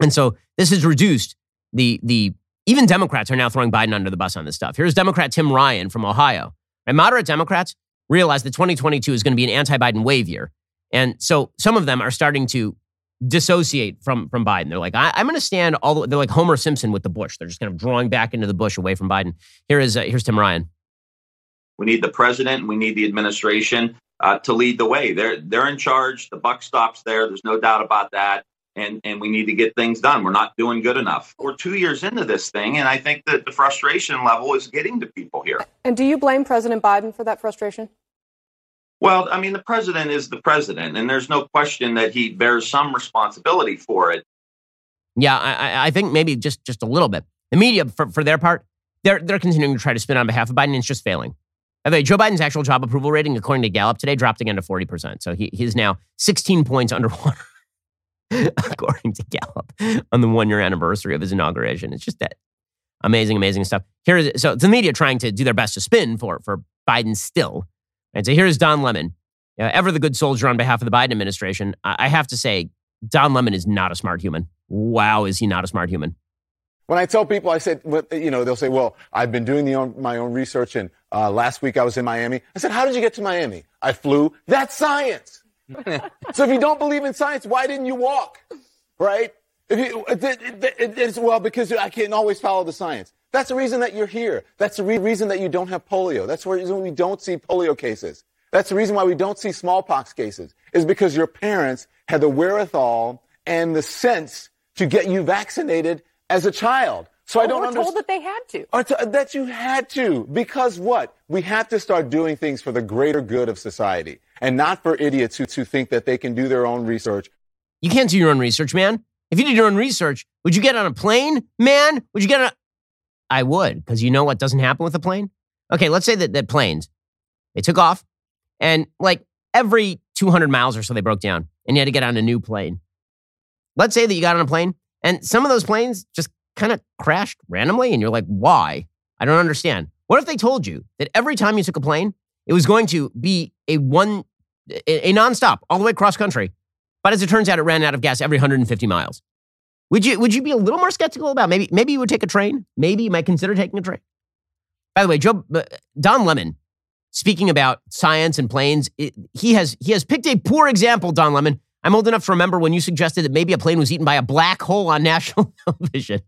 And so this has reduced the the even Democrats are now throwing Biden under the bus on this stuff. Here's Democrat Tim Ryan from Ohio. And moderate Democrats realize that 2022 is going to be an anti-Biden wave year. And so some of them are starting to dissociate from from Biden. They're like, I, am going to stand all the. They're like Homer Simpson with the bush. They're just kind of drawing back into the bush away from Biden. Here is uh, here's Tim Ryan. We need the president we need the administration uh, to lead the way. They're they're in charge. The buck stops there. There's no doubt about that. And and we need to get things done. We're not doing good enough. We're two years into this thing, and I think that the frustration level is getting to people here. And do you blame President Biden for that frustration? Well, I mean, the president is the president, and there's no question that he bears some responsibility for it. Yeah, I, I think maybe just just a little bit. The media, for, for their part, they're they're continuing to try to spin on behalf of Biden, it's just failing. By the way, Joe Biden's actual job approval rating, according to Gallup today, dropped again to 40%. So he, he's now 16 points underwater, [laughs] according to Gallup, on the one year anniversary of his inauguration. It's just that amazing, amazing stuff. Here is so the media trying to do their best to spin for for Biden still. And so here's Don Lemon, ever the good soldier on behalf of the Biden administration. I have to say, Don Lemon is not a smart human. Wow, is he not a smart human? When I tell people, I said, you know, they'll say, well, I've been doing own, my own research, and uh, last week I was in Miami. I said, how did you get to Miami? I flew. That's science. [laughs] so if you don't believe in science, why didn't you walk? Right? If you, it, it, it, well, because I can't always follow the science. That's the reason that you're here. That's the re- reason that you don't have polio. That's the reason we don't see polio cases. That's the reason why we don't see smallpox cases, is because your parents had the wherewithal and the sense to get you vaccinated as a child. So well, I don't we're understand. told that they had to. Or to, that you had to. Because what? We have to start doing things for the greater good of society and not for idiots who, who think that they can do their own research. You can't do your own research, man. If you did your own research, would you get on a plane, man? Would you get on I would, because you know what doesn't happen with a plane? Okay, let's say that, that planes, they took off and like every 200 miles or so they broke down and you had to get on a new plane. Let's say that you got on a plane and some of those planes just kind of crashed randomly and you're like, why? I don't understand. What if they told you that every time you took a plane, it was going to be a one, a, a nonstop all the way across country. But as it turns out, it ran out of gas every 150 miles. Would you would you be a little more skeptical about maybe maybe you would take a train? Maybe you might consider taking a train. By the way, Joe uh, Don Lemon, speaking about science and planes, it, he has he has picked a poor example. Don Lemon, I'm old enough to remember when you suggested that maybe a plane was eaten by a black hole on [laughs] national television.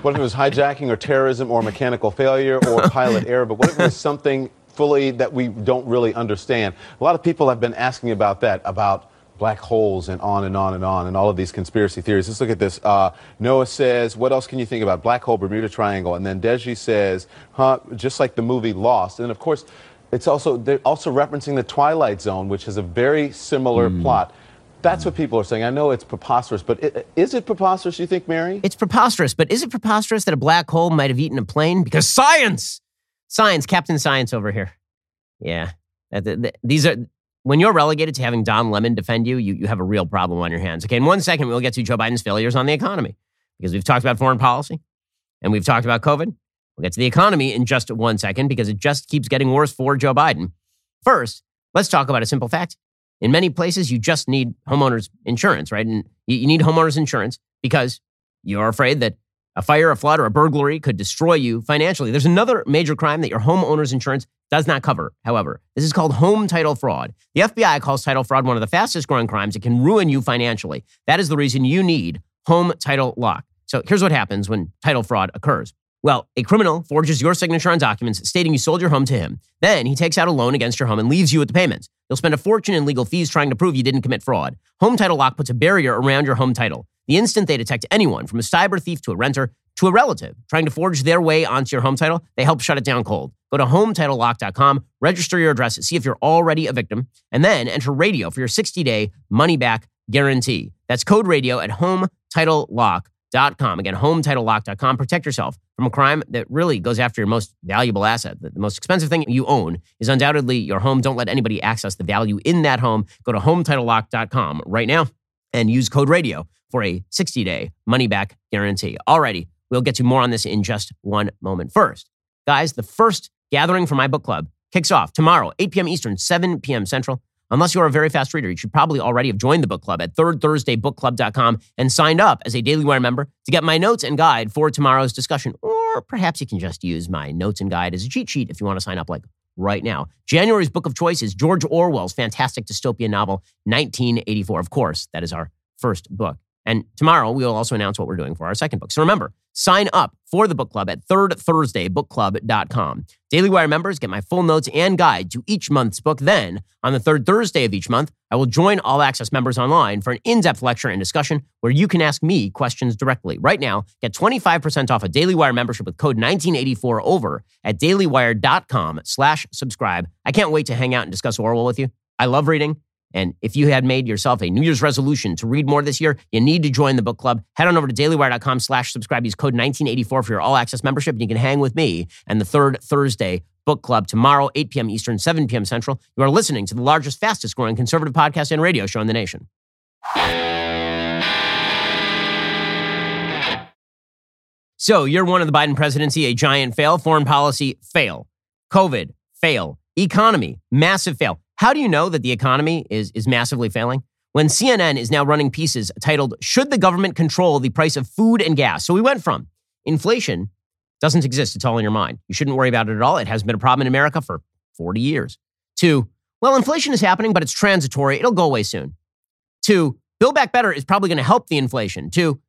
What if it was hijacking or terrorism or mechanical failure or [laughs] pilot error? But what if it was something fully that we don't really understand? A lot of people have been asking about that, about black holes and on and on and on and all of these conspiracy theories. Let's look at this. Uh, Noah says, what else can you think about? Black hole, Bermuda Triangle. And then Deji says, huh, just like the movie Lost. And of course, it's also, they're also referencing the Twilight Zone, which has a very similar mm. plot. That's what people are saying. I know it's preposterous, but it, is it preposterous, you think, Mary? It's preposterous, but is it preposterous that a black hole might have eaten a plane? Because science! Science, Captain Science over here. Yeah. These are when you're relegated to having Don Lemon defend you, you, you have a real problem on your hands. Okay, in one second, we'll get to Joe Biden's failures on the economy because we've talked about foreign policy and we've talked about COVID. We'll get to the economy in just one second because it just keeps getting worse for Joe Biden. First, let's talk about a simple fact. In many places, you just need homeowners insurance, right? And you need homeowners insurance because you're afraid that a fire, a flood, or a burglary could destroy you financially. There's another major crime that your homeowner's insurance does not cover, however. This is called home title fraud. The FBI calls title fraud one of the fastest growing crimes. It can ruin you financially. That is the reason you need home title lock. So here's what happens when title fraud occurs. Well, a criminal forges your signature on documents stating you sold your home to him. Then he takes out a loan against your home and leaves you with the payments. You'll spend a fortune in legal fees trying to prove you didn't commit fraud. Home Title Lock puts a barrier around your home title. The instant they detect anyone, from a cyber thief to a renter to a relative, trying to forge their way onto your home title, they help shut it down cold. Go to HometitleLock.com, register your address, see if you're already a victim, and then enter radio for your 60-day money-back guarantee. That's code radio at HometitleLock.com. Again, HometitleLock.com. Protect yourself from a crime that really goes after your most valuable asset. The most expensive thing you own is undoubtedly your home. Don't let anybody access the value in that home. Go to HometitleLock.com right now and use code radio for a 60-day money-back guarantee. Alrighty, we'll get to more on this in just one moment. First, guys, the first gathering for my book club kicks off tomorrow, 8 p.m. Eastern, 7 p.m. Central. Unless you're a very fast reader, you should probably already have joined the book club at thirdthursdaybookclub.com and signed up as a Daily Wire member to get my notes and guide for tomorrow's discussion. Or perhaps you can just use my notes and guide as a cheat sheet if you want to sign up like right now. January's book of choice is George Orwell's fantastic dystopian novel, 1984. Of course, that is our first book. And tomorrow we will also announce what we're doing for our second book. So remember, sign up for the book club at thirdthursdaybookclub.com. Daily Wire members get my full notes and guide to each month's book. Then, on the third Thursday of each month, I will join all access members online for an in-depth lecture and discussion where you can ask me questions directly. Right now, get 25% off a Daily Wire membership with code 1984 over at dailywire.com slash subscribe. I can't wait to hang out and discuss Orwell with you. I love reading. And if you had made yourself a New Year's resolution to read more this year, you need to join the book club. Head on over to dailywire.com slash subscribe. Use code 1984 for your all access membership, and you can hang with me and the third Thursday book club tomorrow, 8 p.m. Eastern, 7 p.m. Central. You are listening to the largest, fastest growing conservative podcast and radio show in the nation. So, you're one of the Biden presidency, a giant fail. Foreign policy, fail. COVID, fail. Economy, massive fail. How do you know that the economy is, is massively failing? When CNN is now running pieces titled, Should the Government Control the Price of Food and Gas? So we went from inflation doesn't exist, it's all in your mind. You shouldn't worry about it at all. It hasn't been a problem in America for 40 years. To, well, inflation is happening, but it's transitory. It'll go away soon. To, Build Back Better is probably going to help the inflation. To,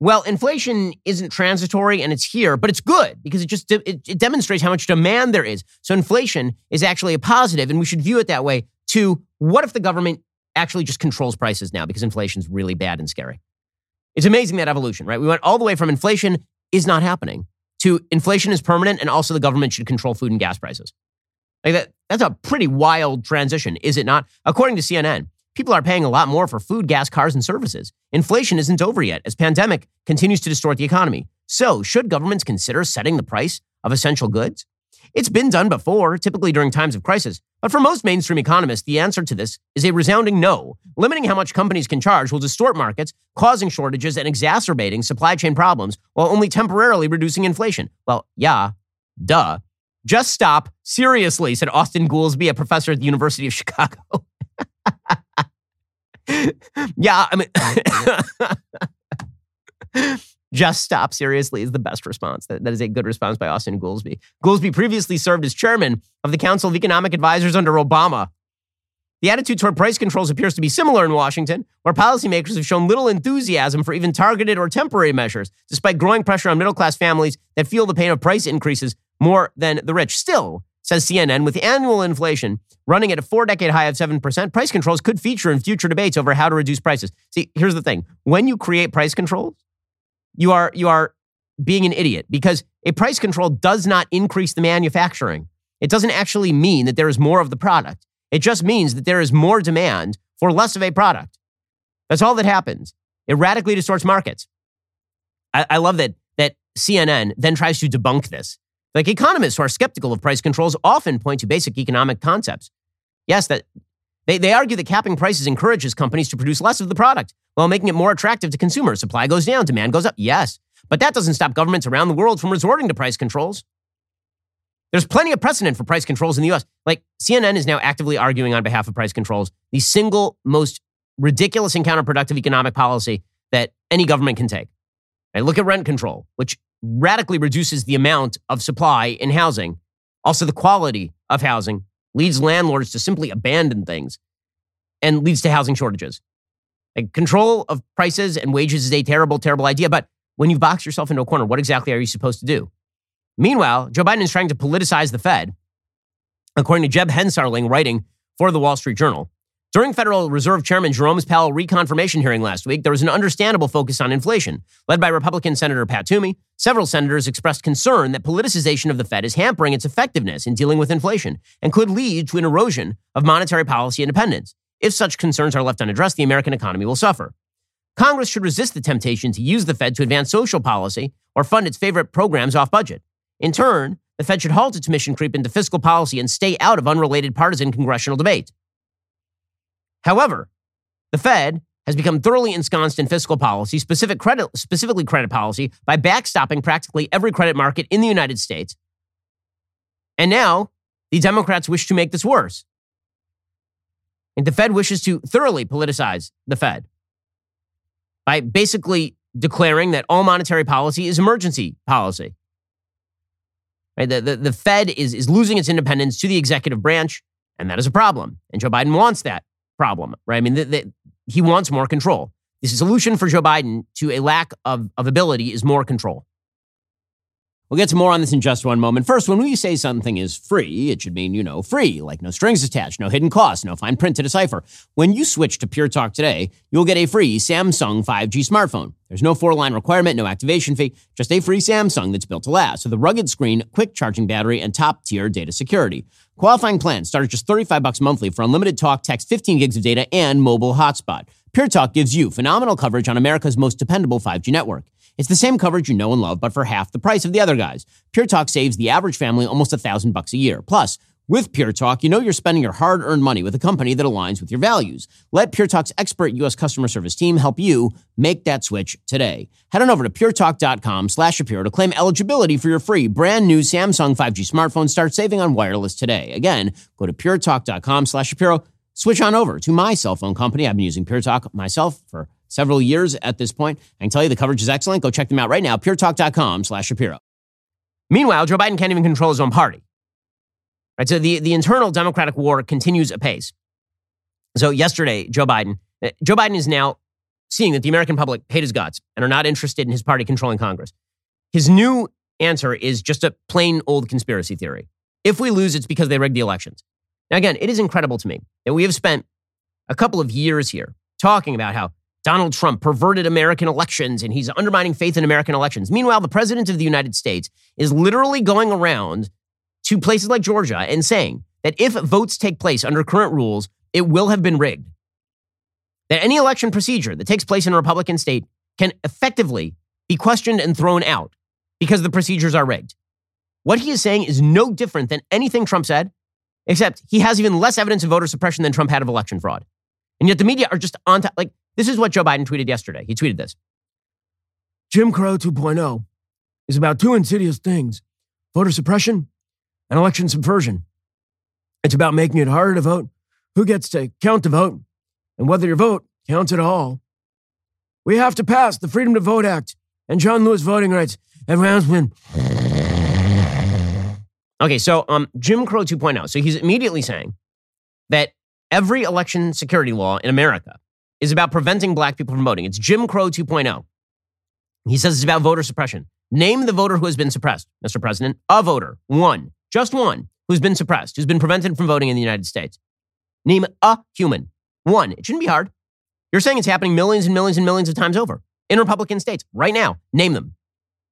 well, inflation isn't transitory and it's here, but it's good because it just it, it, demonstrates how much demand there is. So inflation is actually a positive, and we should view it that way. To what if the government actually just controls prices now because inflation is really bad and scary? It's amazing that evolution, right? We went all the way from inflation is not happening to inflation is permanent, and also the government should control food and gas prices. Like that, that's a pretty wild transition, is it not? According to CNN, People are paying a lot more for food, gas, cars, and services. Inflation isn't over yet as pandemic continues to distort the economy. So, should governments consider setting the price of essential goods? It's been done before, typically during times of crisis. But for most mainstream economists, the answer to this is a resounding no. Limiting how much companies can charge will distort markets, causing shortages and exacerbating supply chain problems while only temporarily reducing inflation. Well, yeah, duh. Just stop. Seriously, said Austin Goolsbee, a professor at the University of [laughs] Chicago. Yeah, I mean, [laughs] just stop seriously is the best response. That, that is a good response by Austin Goolsbee. Goolsbee previously served as chairman of the Council of Economic Advisors under Obama. The attitude toward price controls appears to be similar in Washington, where policymakers have shown little enthusiasm for even targeted or temporary measures, despite growing pressure on middle class families that feel the pain of price increases more than the rich. Still, says CNN, with annual inflation running at a four decade high of 7%, price controls could feature in future debates over how to reduce prices. See, here's the thing when you create price controls, you are, you are being an idiot because a price control does not increase the manufacturing. It doesn't actually mean that there is more of the product. It just means that there is more demand for less of a product. That's all that happens. It radically distorts markets. I, I love that that CNN then tries to debunk this. Like economists who are skeptical of price controls often point to basic economic concepts. Yes, that they, they argue that capping prices encourages companies to produce less of the product while making it more attractive to consumers. Supply goes down, demand goes up. Yes, but that doesn't stop governments around the world from resorting to price controls. There's plenty of precedent for price controls in the US. Like CNN is now actively arguing on behalf of price controls, the single most ridiculous and counterproductive economic policy that any government can take. And look at rent control, which radically reduces the amount of supply in housing. Also, the quality of housing leads landlords to simply abandon things and leads to housing shortages. Control of prices and wages is a terrible, terrible idea. But when you box yourself into a corner, what exactly are you supposed to do? Meanwhile, Joe Biden is trying to politicize the Fed, according to Jeb Hensarling writing for the Wall Street Journal. During Federal Reserve Chairman Jerome Powell reconfirmation hearing last week, there was an understandable focus on inflation. Led by Republican Senator Pat Toomey, several senators expressed concern that politicization of the Fed is hampering its effectiveness in dealing with inflation and could lead to an erosion of monetary policy independence. If such concerns are left unaddressed, the American economy will suffer. Congress should resist the temptation to use the Fed to advance social policy or fund its favorite programs off budget. In turn, the Fed should halt its mission creep into fiscal policy and stay out of unrelated partisan congressional debate. However, the Fed has become thoroughly ensconced in fiscal policy, specific credit, specifically credit policy, by backstopping practically every credit market in the United States. And now the Democrats wish to make this worse. And the Fed wishes to thoroughly politicize the Fed by basically declaring that all monetary policy is emergency policy. Right? The, the, the Fed is, is losing its independence to the executive branch, and that is a problem. And Joe Biden wants that problem, right? I mean, the, the, he wants more control. The solution for Joe Biden to a lack of, of ability is more control. We'll get to more on this in just one moment. First, when we say something is free, it should mean, you know, free, like no strings attached, no hidden costs, no fine print to decipher. When you switch to Pure Talk today, you'll get a free Samsung 5G smartphone. There's no four line requirement, no activation fee, just a free Samsung that's built to last with a rugged screen, quick charging battery, and top tier data security. Qualifying plans start at just 35 bucks monthly for unlimited talk, text, 15 gigs of data, and mobile hotspot. Pure Talk gives you phenomenal coverage on America's most dependable 5G network. It's the same coverage you know and love, but for half the price of the other guys. Pure Talk saves the average family almost a thousand bucks a year. Plus, with Pure Talk, you know you're spending your hard-earned money with a company that aligns with your values. Let Pure Talk's expert U.S. customer service team help you make that switch today. Head on over to puretalk.com slash Shapiro to claim eligibility for your free brand new Samsung 5G smartphone. Start saving on wireless today. Again, go to puretalk.com slash Shapiro. Switch on over to my cell phone company. I've been using Pure Talk myself for several years at this point. I can tell you the coverage is excellent. Go check them out right now, puretalk.com slash Shapiro. Meanwhile, Joe Biden can't even control his own party. Right, so the, the internal Democratic war continues apace. So yesterday, Joe Biden, uh, Joe Biden is now seeing that the American public hate his guts and are not interested in his party controlling Congress. His new answer is just a plain old conspiracy theory. If we lose, it's because they rigged the elections. Now, again, it is incredible to me that we have spent a couple of years here talking about how Donald Trump perverted American elections and he's undermining faith in American elections. Meanwhile, the president of the United States is literally going around to places like Georgia and saying that if votes take place under current rules, it will have been rigged. That any election procedure that takes place in a Republican state can effectively be questioned and thrown out because the procedures are rigged. What he is saying is no different than anything Trump said, except he has even less evidence of voter suppression than Trump had of election fraud. And yet the media are just on top. Like, this is what Joe Biden tweeted yesterday. He tweeted this Jim Crow 2.0 is about two insidious things voter suppression and election subversion. It's about making it harder to vote, who gets to count the vote, and whether your vote counts at all. We have to pass the Freedom to Vote Act and John Lewis voting rights advancement. Okay, so um, Jim Crow 2.0. So he's immediately saying that every election security law in America is about preventing black people from voting. It's Jim Crow 2.0. He says it's about voter suppression. Name the voter who has been suppressed, Mr. President. A voter, one, just one, who's been suppressed, who's been prevented from voting in the United States. Name a human. One. It shouldn't be hard. You're saying it's happening millions and millions and millions of times over in Republican states right now. Name them.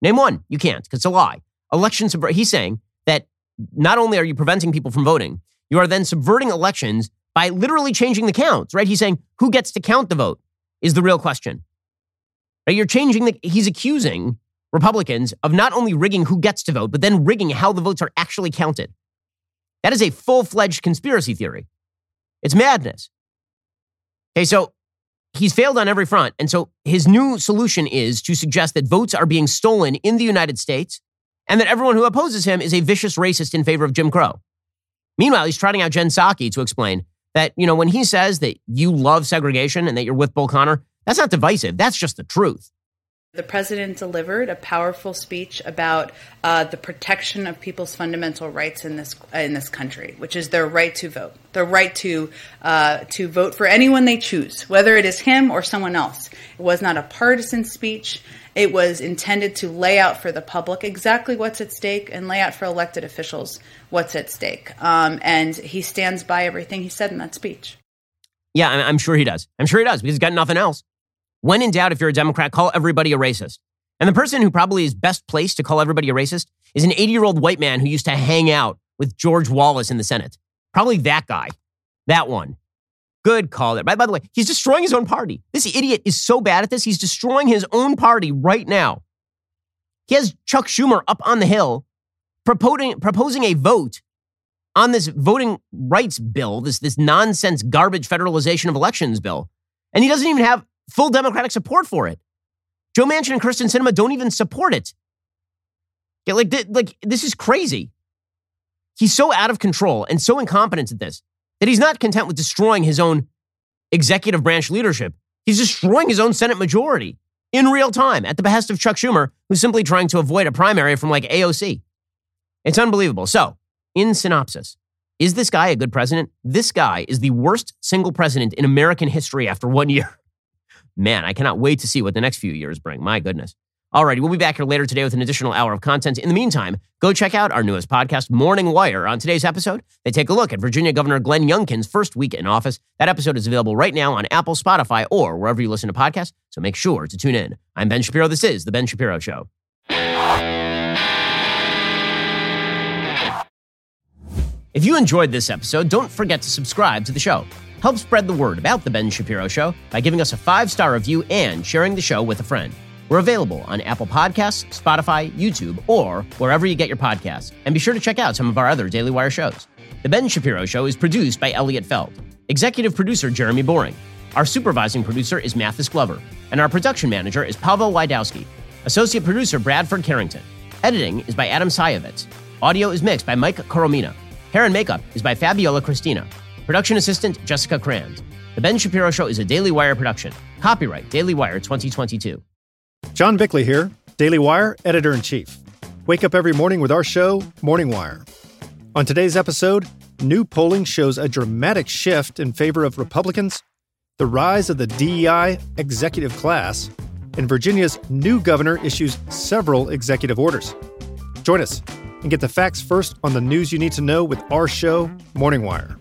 Name one. You can't because it's a lie. Election subver- He's saying that not only are you preventing people from voting, you are then subverting elections by literally changing the counts, right? He's saying who gets to count the vote is the real question. Right? You're changing the, he's accusing Republicans of not only rigging who gets to vote, but then rigging how the votes are actually counted. That is a full fledged conspiracy theory. It's madness. Okay, so he's failed on every front. And so his new solution is to suggest that votes are being stolen in the United States and that everyone who opposes him is a vicious racist in favor of Jim Crow. Meanwhile, he's trotting out Jen Psaki to explain that, you know, when he says that you love segregation and that you're with Bull Connor, that's not divisive. That's just the truth. The president delivered a powerful speech about uh, the protection of people's fundamental rights in this in this country, which is their right to vote, their right to uh, to vote for anyone they choose, whether it is him or someone else. It was not a partisan speech. It was intended to lay out for the public exactly what's at stake and lay out for elected officials what's at stake. Um, and he stands by everything he said in that speech. Yeah, I'm sure he does. I'm sure he does because he's got nothing else. When in doubt, if you're a Democrat, call everybody a racist. And the person who probably is best placed to call everybody a racist is an 80 year old white man who used to hang out with George Wallace in the Senate. Probably that guy. That one. Good call there. By, by the way, he's destroying his own party. This idiot is so bad at this, he's destroying his own party right now. He has Chuck Schumer up on the Hill proposing, proposing a vote on this voting rights bill, this, this nonsense garbage federalization of elections bill. And he doesn't even have full Democratic support for it. Joe Manchin and Kyrsten Sinema don't even support it. Yeah, like, like this is crazy. He's so out of control and so incompetent at this that he's not content with destroying his own executive branch leadership. He's destroying his own Senate majority in real time at the behest of Chuck Schumer, who's simply trying to avoid a primary from like AOC. It's unbelievable. So, in synopsis, is this guy a good president? This guy is the worst single president in American history after one year. Man, I cannot wait to see what the next few years bring. My goodness. Alrighty, we'll be back here later today with an additional hour of content. In the meantime, go check out our newest podcast, Morning Wire. On today's episode, they take a look at Virginia Governor Glenn Youngkin's first week in office. That episode is available right now on Apple, Spotify, or wherever you listen to podcasts, so make sure to tune in. I'm Ben Shapiro. This is The Ben Shapiro Show. If you enjoyed this episode, don't forget to subscribe to the show. Help spread the word about The Ben Shapiro Show by giving us a five star review and sharing the show with a friend. We're available on Apple Podcasts, Spotify, YouTube, or wherever you get your podcasts. And be sure to check out some of our other Daily Wire shows. The Ben Shapiro Show is produced by Elliot Feld, executive producer Jeremy Boring. Our supervising producer is Mathis Glover, and our production manager is Pavel Lydowski. Associate producer Bradford Carrington. Editing is by Adam Sayevitz. Audio is mixed by Mike Coromina. Hair and makeup is by Fabiola Cristina. Production assistant Jessica Crand. The Ben Shapiro Show is a Daily Wire production. Copyright Daily Wire 2022. John Bickley here, Daily Wire editor in chief. Wake up every morning with our show, Morning Wire. On today's episode, new polling shows a dramatic shift in favor of Republicans, the rise of the DEI executive class, and Virginia's new governor issues several executive orders. Join us and get the facts first on the news you need to know with our show, Morning Wire.